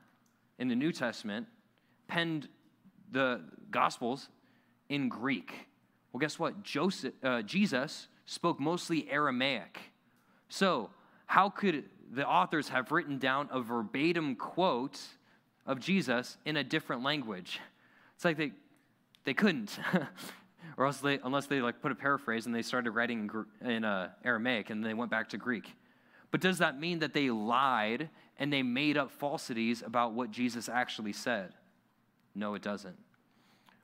in the New Testament penned the Gospels in Greek. Well, guess what? Joseph, uh, Jesus spoke mostly Aramaic. So, how could the authors have written down a verbatim quote of Jesus in a different language? It's like they, they couldn't. or else they, unless they like put a paraphrase and they started writing in, uh, Aramaic and they went back to Greek. But does that mean that they lied and they made up falsities about what Jesus actually said? No, it doesn't.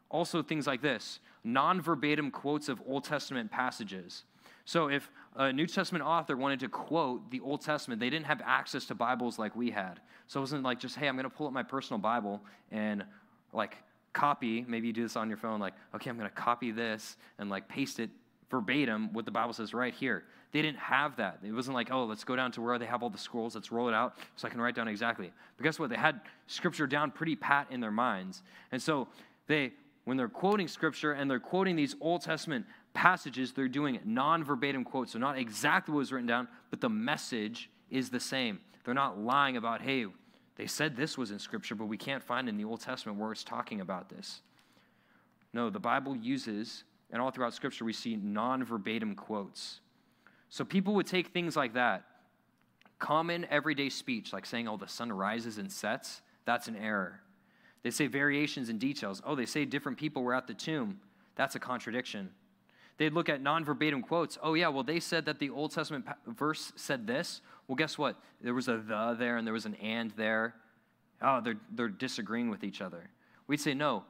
Also, things like this non verbatim quotes of Old Testament passages. So, if a New Testament author wanted to quote the Old Testament, they didn't have access to Bibles like we had. So, it wasn't like just, hey, I'm going to pull up my personal Bible and like copy. Maybe you do this on your phone, like, okay, I'm going to copy this and like paste it verbatim what the Bible says right here. They didn't have that. It wasn't like, oh, let's go down to where they have all the scrolls, let's roll it out so I can write down exactly. But guess what? They had scripture down pretty pat in their minds. And so they when they're quoting scripture and they're quoting these Old Testament passages, they're doing non verbatim quotes. So, not exactly what was written down, but the message is the same. They're not lying about, hey, they said this was in scripture, but we can't find in the Old Testament where it's talking about this. No, the Bible uses, and all throughout scripture, we see non verbatim quotes. So, people would take things like that, common everyday speech, like saying, oh, the sun rises and sets, that's an error. They say variations in details. Oh, they say different people were at the tomb. That's a contradiction. They'd look at non verbatim quotes. Oh, yeah, well, they said that the Old Testament verse said this. Well, guess what? There was a the there and there was an and there. Oh, they're, they're disagreeing with each other. We'd say, no,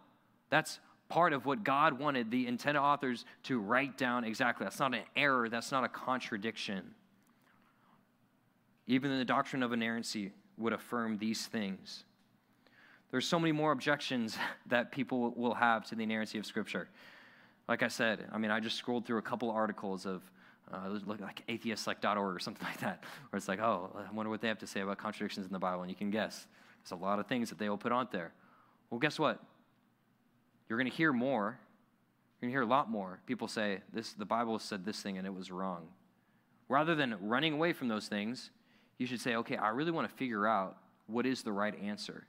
that's part of what God wanted the intended authors to write down exactly. That's not an error, that's not a contradiction. Even the doctrine of inerrancy would affirm these things. There's so many more objections that people will have to the inerrancy of Scripture. Like I said, I mean, I just scrolled through a couple articles of uh, like atheistlike.org or something like that, where it's like, oh, I wonder what they have to say about contradictions in the Bible, and you can guess. There's a lot of things that they will put on there. Well, guess what? You're going to hear more. You're going to hear a lot more. People say, this, the Bible said this thing and it was wrong. Rather than running away from those things, you should say, okay, I really want to figure out what is the right answer.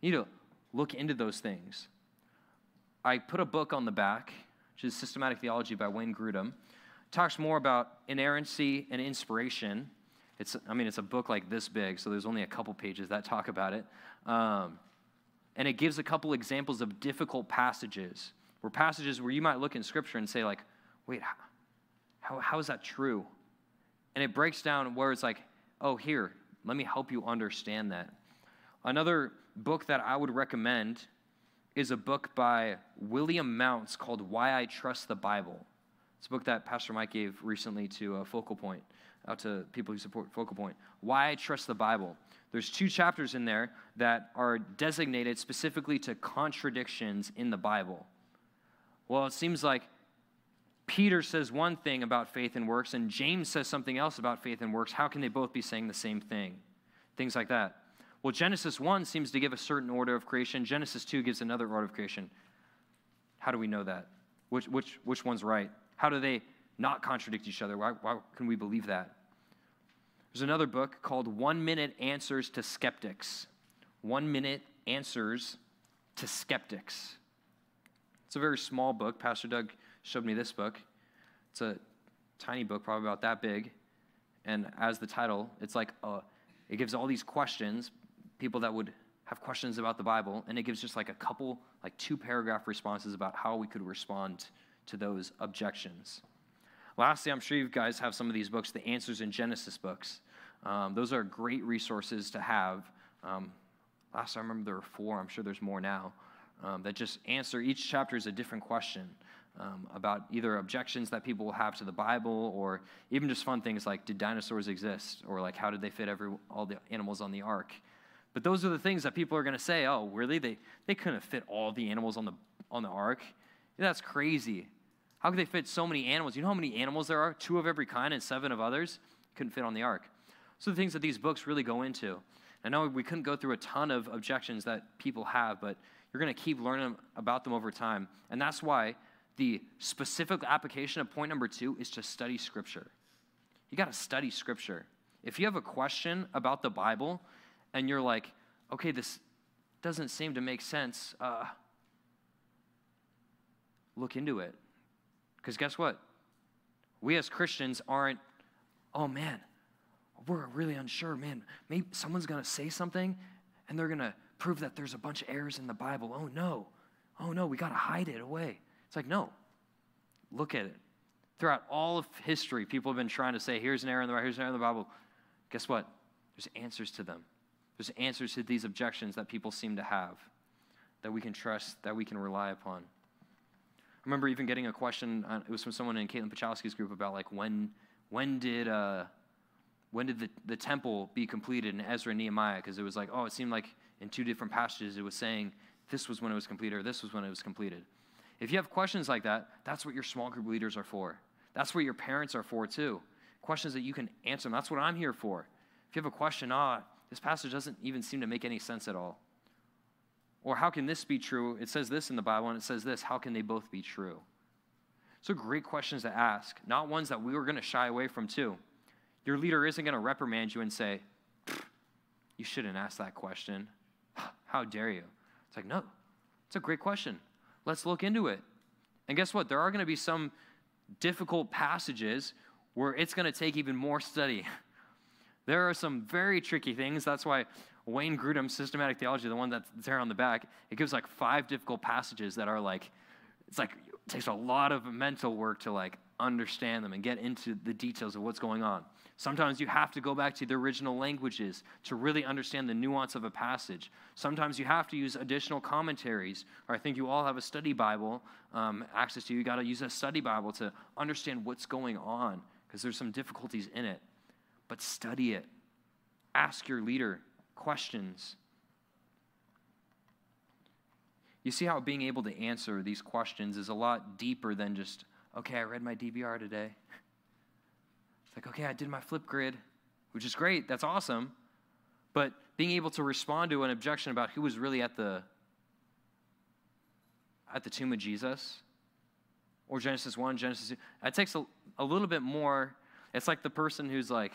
You need to look into those things. I put a book on the back, which is Systematic Theology by Wayne Grudem. It talks more about inerrancy and inspiration. It's, I mean, it's a book like this big, so there's only a couple pages that talk about it. Um, and it gives a couple examples of difficult passages, where passages where you might look in Scripture and say, like, wait, how, how is that true? And it breaks down where it's like, oh, here, let me help you understand that. Another book that I would recommend is a book by William Mounce called Why I Trust the Bible. It's a book that Pastor Mike gave recently to a Focal Point, out to people who support Focal Point. Why I Trust the Bible. There's two chapters in there that are designated specifically to contradictions in the Bible. Well, it seems like Peter says one thing about faith and works, and James says something else about faith and works. How can they both be saying the same thing? Things like that. Well, Genesis 1 seems to give a certain order of creation, Genesis 2 gives another order of creation. How do we know that? Which, which, which one's right? How do they not contradict each other? Why, why can we believe that? There's another book called One Minute Answers to Skeptics. One Minute Answers to Skeptics. It's a very small book. Pastor Doug showed me this book. It's a tiny book, probably about that big. And as the title, it's like a, it gives all these questions, people that would have questions about the Bible, and it gives just like a couple, like two paragraph responses about how we could respond to those objections. Lastly, I'm sure you guys have some of these books, the Answers in Genesis books. Um, those are great resources to have. Um, last I remember there were four, I'm sure there's more now, um, that just answer each chapter is a different question. Um, about either objections that people will have to the Bible, or even just fun things like did dinosaurs exist, or like how did they fit every all the animals on the ark. But those are the things that people are going to say. Oh, really? They they couldn't fit all the animals on the on the ark. Yeah, that's crazy. How could they fit so many animals? You know how many animals there are? Two of every kind and seven of others couldn't fit on the ark. So the things that these books really go into. I know we couldn't go through a ton of objections that people have, but you're going to keep learning about them over time. And that's why the specific application of point number two is to study Scripture. You got to study Scripture. If you have a question about the Bible and you're like, okay, this doesn't seem to make sense, uh, look into it. Because guess what? We as Christians aren't, oh man, we're really unsure, man. Maybe someone's going to say something and they're going to prove that there's a bunch of errors in the Bible. Oh no. Oh no, we got to hide it away. It's like, no. Look at it. Throughout all of history, people have been trying to say, here's an error in the Bible, here's an error in the Bible. Guess what? There's answers to them. There's answers to these objections that people seem to have that we can trust, that we can rely upon. I remember even getting a question, uh, it was from someone in Caitlin Pachowski's group about like when, when did, uh, when did the, the temple be completed in Ezra and Nehemiah? Because it was like, oh, it seemed like in two different passages it was saying this was when it was completed or this was when it was completed. If you have questions like that, that's what your small group leaders are for. That's what your parents are for too. Questions that you can answer. That's what I'm here for. If you have a question, ah, this passage doesn't even seem to make any sense at all. Or how can this be true? It says this in the Bible and it says this. How can they both be true? So great questions to ask, not ones that we were going to shy away from, too. Your leader isn't going to reprimand you and say, You shouldn't ask that question. How dare you? It's like, No, it's a great question. Let's look into it. And guess what? There are going to be some difficult passages where it's going to take even more study. There are some very tricky things. That's why Wayne Grudem's systematic theology, the one that's there on the back, it gives like five difficult passages that are like, it's like, it takes a lot of mental work to like understand them and get into the details of what's going on. Sometimes you have to go back to the original languages to really understand the nuance of a passage. Sometimes you have to use additional commentaries, or I think you all have a study Bible um, access to. You got to use a study Bible to understand what's going on because there's some difficulties in it. But study it. Ask your leader questions. You see how being able to answer these questions is a lot deeper than just, okay, I read my DBR today. Like, okay, I did my Flipgrid, which is great. That's awesome. But being able to respond to an objection about who was really at the at the tomb of Jesus, or Genesis 1, Genesis 2, that takes a, a little bit more. It's like the person who's like,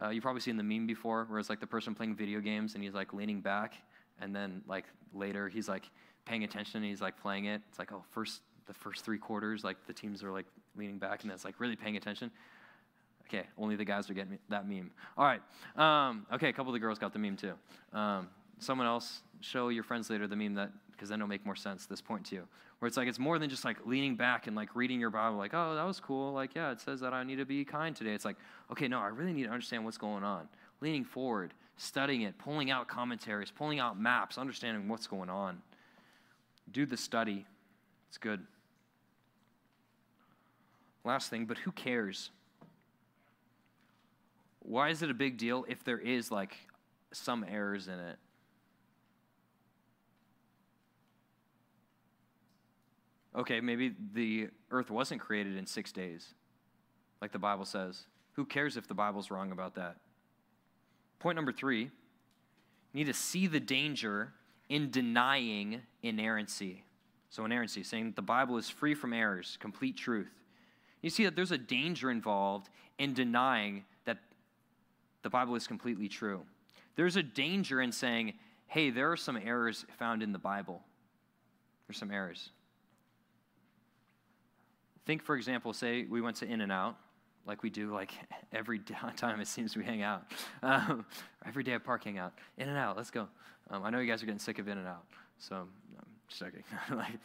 uh, you've probably seen the meme before, where it's like the person playing video games and he's like leaning back, and then like later he's like paying attention and he's like playing it. It's like, oh, first the first three quarters, like the teams are like leaning back, and that's like really paying attention. Okay, only the guys are getting that meme. All right. Um, okay, a couple of the girls got the meme too. Um, someone else show your friends later the meme that because then it'll make more sense this point too. Where it's like it's more than just like leaning back and like reading your bible like oh that was cool. Like yeah it says that i need to be kind today. It's like okay no i really need to understand what's going on. Leaning forward studying it pulling out commentaries pulling out maps understanding what's going on. Do the study. It's good. Last thing but who cares why is it a big deal if there is like some errors in it Okay, maybe the earth wasn't created in six days, like the Bible says. Who cares if the Bible's wrong about that? Point number three you need to see the danger in denying inerrancy. So, inerrancy, saying the Bible is free from errors, complete truth. You see that there's a danger involved in denying that the Bible is completely true. There's a danger in saying, hey, there are some errors found in the Bible. There's some errors. Think, for example, say we went to In-N-Out, like we do like every time it seems we hang out. Um, every day at Park hang out. In-N-Out, let's go. Um, I know you guys are getting sick of In-N-Out, so I'm just checking. like,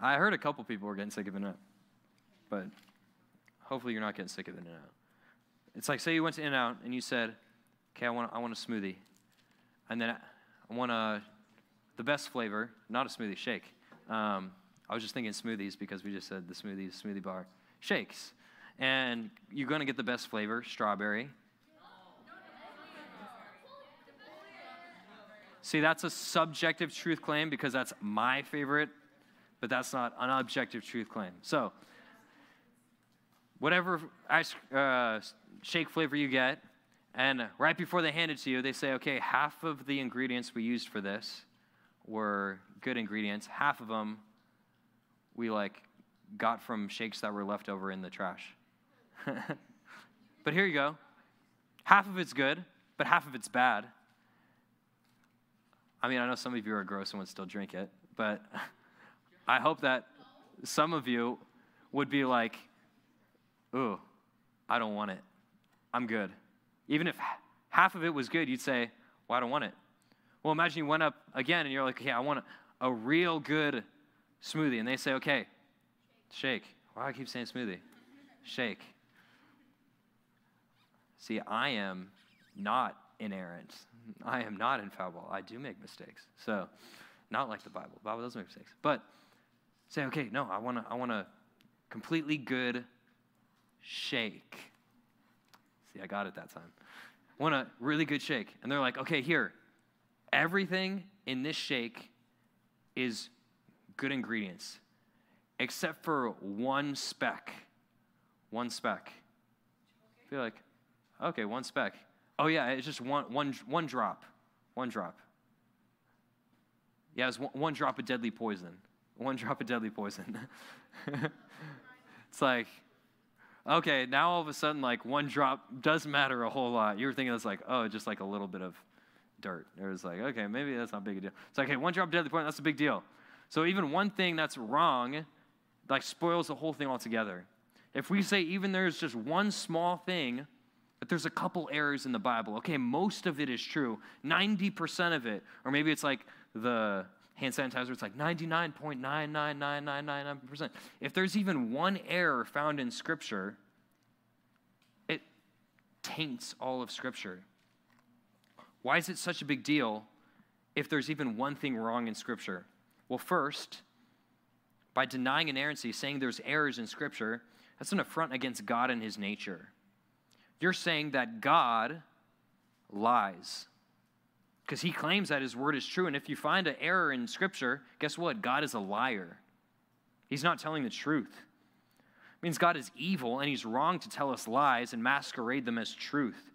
I heard a couple people were getting sick of In-N-Out, but hopefully you're not getting sick of In-N-Out. It's like say you went to In-N-Out and you said, "Okay, I want I want a smoothie," and then I want a the best flavor, not a smoothie, shake. Um, I was just thinking smoothies because we just said the smoothies, smoothie bar. Shakes. And you're going to get the best flavor, strawberry. See, that's a subjective truth claim because that's my favorite, but that's not an objective truth claim. So, whatever ice, uh, shake flavor you get, and right before they hand it to you, they say, okay, half of the ingredients we used for this were good ingredients, half of them we like got from shakes that were left over in the trash. but here you go. Half of it's good, but half of it's bad. I mean, I know some of you are gross and would still drink it, but I hope that some of you would be like, ooh, I don't want it. I'm good. Even if half of it was good, you'd say, well, I don't want it. Well, imagine you went up again and you're like, okay, I want a, real good smoothie, and they say, okay, shake. Why do I keep saying smoothie? Shake. See, I am not inerrant. I am not infallible. I do make mistakes. So, not like the Bible. The Bible doesn't make mistakes. But say, okay, no, I want to I want a completely good shake. See, I got it that time. Want a really good shake. And they're like, okay, here, everything in this shake is good ingredients, except for one speck. One speck. I feel like, okay, one speck. Oh yeah, it's just one, one, one drop. One drop. Yeah, it's one, one drop of deadly poison. One drop of deadly poison. it's like, okay, now all of a sudden, like one drop does matter a whole lot. You were thinking it's like, oh, just like a little bit of dirt. It was like, okay, maybe that's not a big deal. It's like, hey, one drop deadly point, that's a big deal. So even one thing that's wrong, like spoils the whole thing altogether. If we say even there's just one small thing, that there's a couple errors in the Bible. Okay, most of it is true. 90% of it, or maybe it's like the hand sanitizer, it's like 99.99999%. If there's even one error found in Scripture, it taints all of Scripture. Why is it such a big deal if there's even one thing wrong in Scripture? Well, first, by denying inerrancy, saying there's errors in Scripture, that's an affront against God and His nature. You're saying that God lies because He claims that His word is true. And if you find an error in Scripture, guess what? God is a liar. He's not telling the truth. It means God is evil and He's wrong to tell us lies and masquerade them as truth.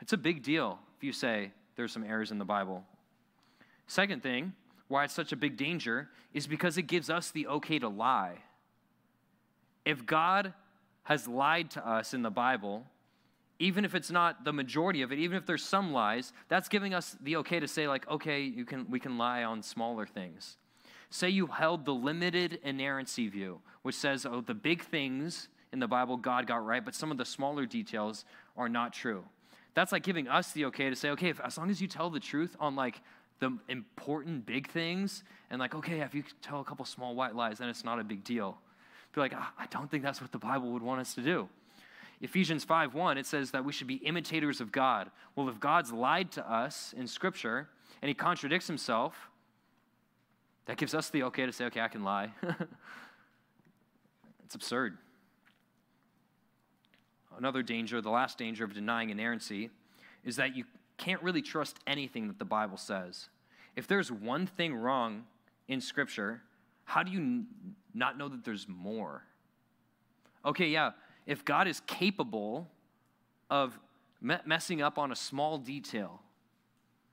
It's a big deal if you say there's some errors in the Bible. Second thing, why it's such a big danger is because it gives us the okay to lie. If God has lied to us in the Bible, even if it's not the majority of it, even if there's some lies, that's giving us the okay to say, like, okay, you can, we can lie on smaller things. Say you held the limited inerrancy view, which says, oh, the big things in the Bible God got right, but some of the smaller details are not true. That's like giving us the okay to say, okay, if, as long as you tell the truth on like the important big things, and like, okay, if you tell a couple small white lies, then it's not a big deal. Be like, ah, I don't think that's what the Bible would want us to do. Ephesians 5:1 it says that we should be imitators of God. Well, if God's lied to us in scripture and he contradicts himself, that gives us the okay to say, okay, I can lie. it's absurd. Another danger, the last danger of denying inerrancy, is that you can't really trust anything that the Bible says. If there's one thing wrong in Scripture, how do you n- not know that there's more? Okay, yeah, if God is capable of me- messing up on a small detail,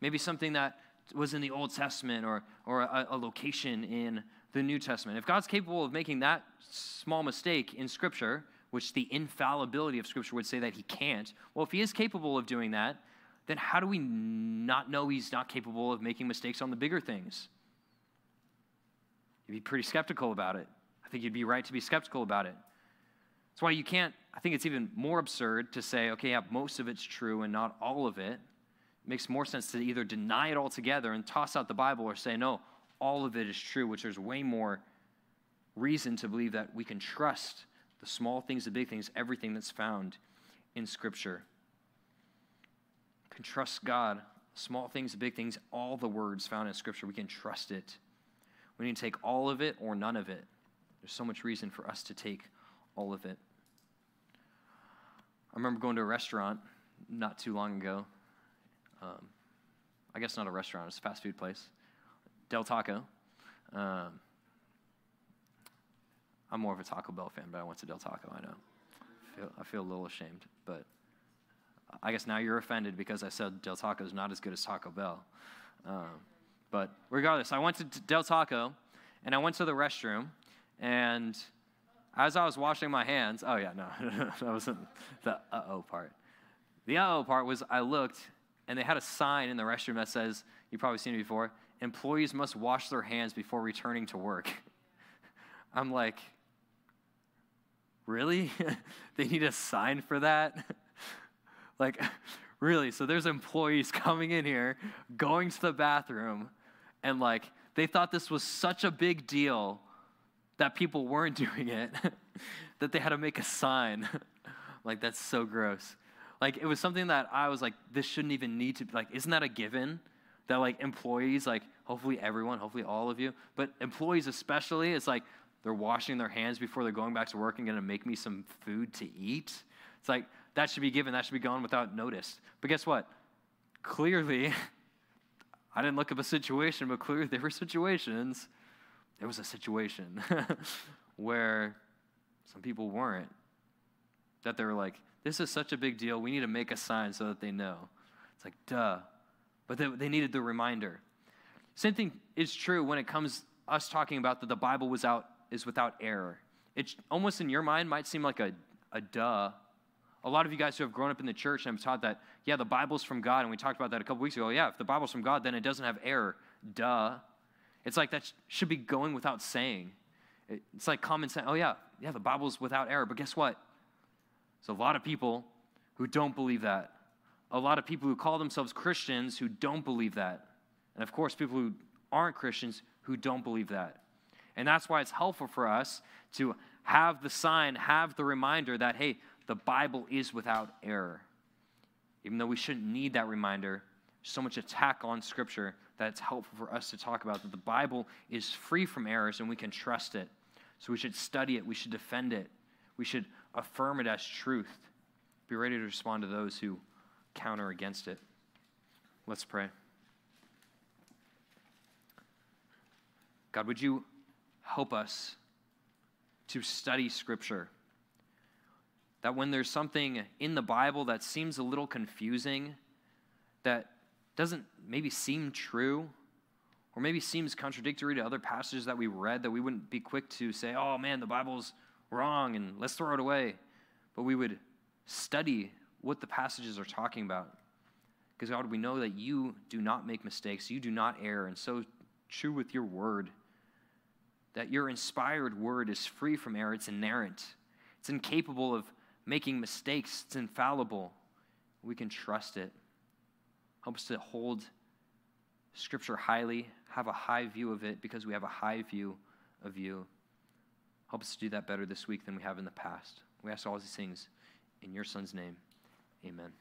maybe something that was in the Old Testament or, or a, a location in the New Testament, if God's capable of making that small mistake in Scripture, which the infallibility of Scripture would say that He can't, well, if He is capable of doing that, then how do we not know He's not capable of making mistakes on the bigger things? You'd be pretty skeptical about it. I think you'd be right to be skeptical about it. That's why you can't, I think it's even more absurd to say, okay, yeah, most of it's true and not all of it. It makes more sense to either deny it altogether and toss out the Bible or say, no, all of it is true, which there's way more reason to believe that we can trust the small things, the big things, everything that's found in Scripture. can trust God, small things, big things, all the words found in Scripture, we can trust it. We need to take all of it or none of it. There's so much reason for us to take all of it. I remember going to a restaurant not too long ago. Um, I guess not a restaurant, it's a fast food place. Del Taco. Um, I'm more of a Taco Bell fan, but I went to Del Taco, I know. I feel, I feel a little ashamed, but I guess now you're offended because I said Del Taco is not as good as Taco Bell. Um, but regardless, I went to Del Taco and I went to the restroom, and as I was washing my hands, oh yeah, no, that wasn't the uh oh part. The uh oh part was I looked, and they had a sign in the restroom that says, you've probably seen it before, employees must wash their hands before returning to work. I'm like, really? they need a sign for that? like, really? So there's employees coming in here, going to the bathroom, and like they thought this was such a big deal that people weren't doing it that they had to make a sign. like that's so gross. Like it was something that I was like, this shouldn't even need to. Be like, isn't that a given? That like employees, like hopefully everyone, hopefully all of you, but employees especially, it's like they're washing their hands before they're going back to work and to make me some food to eat. It's like that should be given. That should be gone without notice. But guess what? Clearly, I didn't look up a situation, but clearly there were situations. There was a situation where some people weren't. That they were like, this is such a big deal. We need to make a sign so that they know. It's like, duh. But they, they needed the reminder. Same thing is true when it comes us talking about that the Bible was out, is without error. It almost in your mind might seem like a, a duh. A lot of you guys who have grown up in the church and have taught that, yeah, the Bible's from God, and we talked about that a couple weeks ago. Yeah, if the Bible's from God, then it doesn't have error. Duh. It's like that should be going without saying. It's like common sense. Oh, yeah, yeah, the Bible's without error. But guess what? There's a lot of people who don't believe that. A lot of people who call themselves Christians who don't believe that. And of course, people who aren't Christians who don't believe that. And that's why it's helpful for us to have the sign, have the reminder that, hey, the Bible is without error. Even though we shouldn't need that reminder, so much attack on Scripture that it's helpful for us to talk about that the Bible is free from errors and we can trust it. So we should study it, we should defend it, we should affirm it as truth. Be ready to respond to those who counter against it. Let's pray. God, would you help us to study Scripture? That when there's something in the Bible that seems a little confusing, that doesn't maybe seem true, or maybe seems contradictory to other passages that we read, that we wouldn't be quick to say, oh man, the Bible's wrong and let's throw it away. But we would study what the passages are talking about. Because, God, we know that you do not make mistakes, you do not err, and so true with your word. That your inspired word is free from error, it's inerrant, it's incapable of making mistakes, it's infallible. We can trust it. Help us to hold Scripture highly, have a high view of it because we have a high view of you. Help us to do that better this week than we have in the past. We ask all these things in your Son's name. Amen.